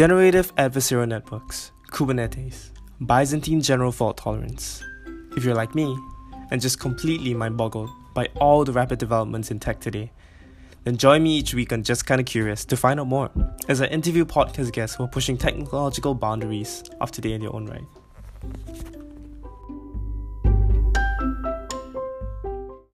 Generative adversarial networks, Kubernetes, Byzantine general fault tolerance. If you're like me, and just completely mind boggled by all the rapid developments in tech today, then join me each week on Just Kinda Curious to find out more as I interview podcast guests who are pushing technological boundaries of today in their own right.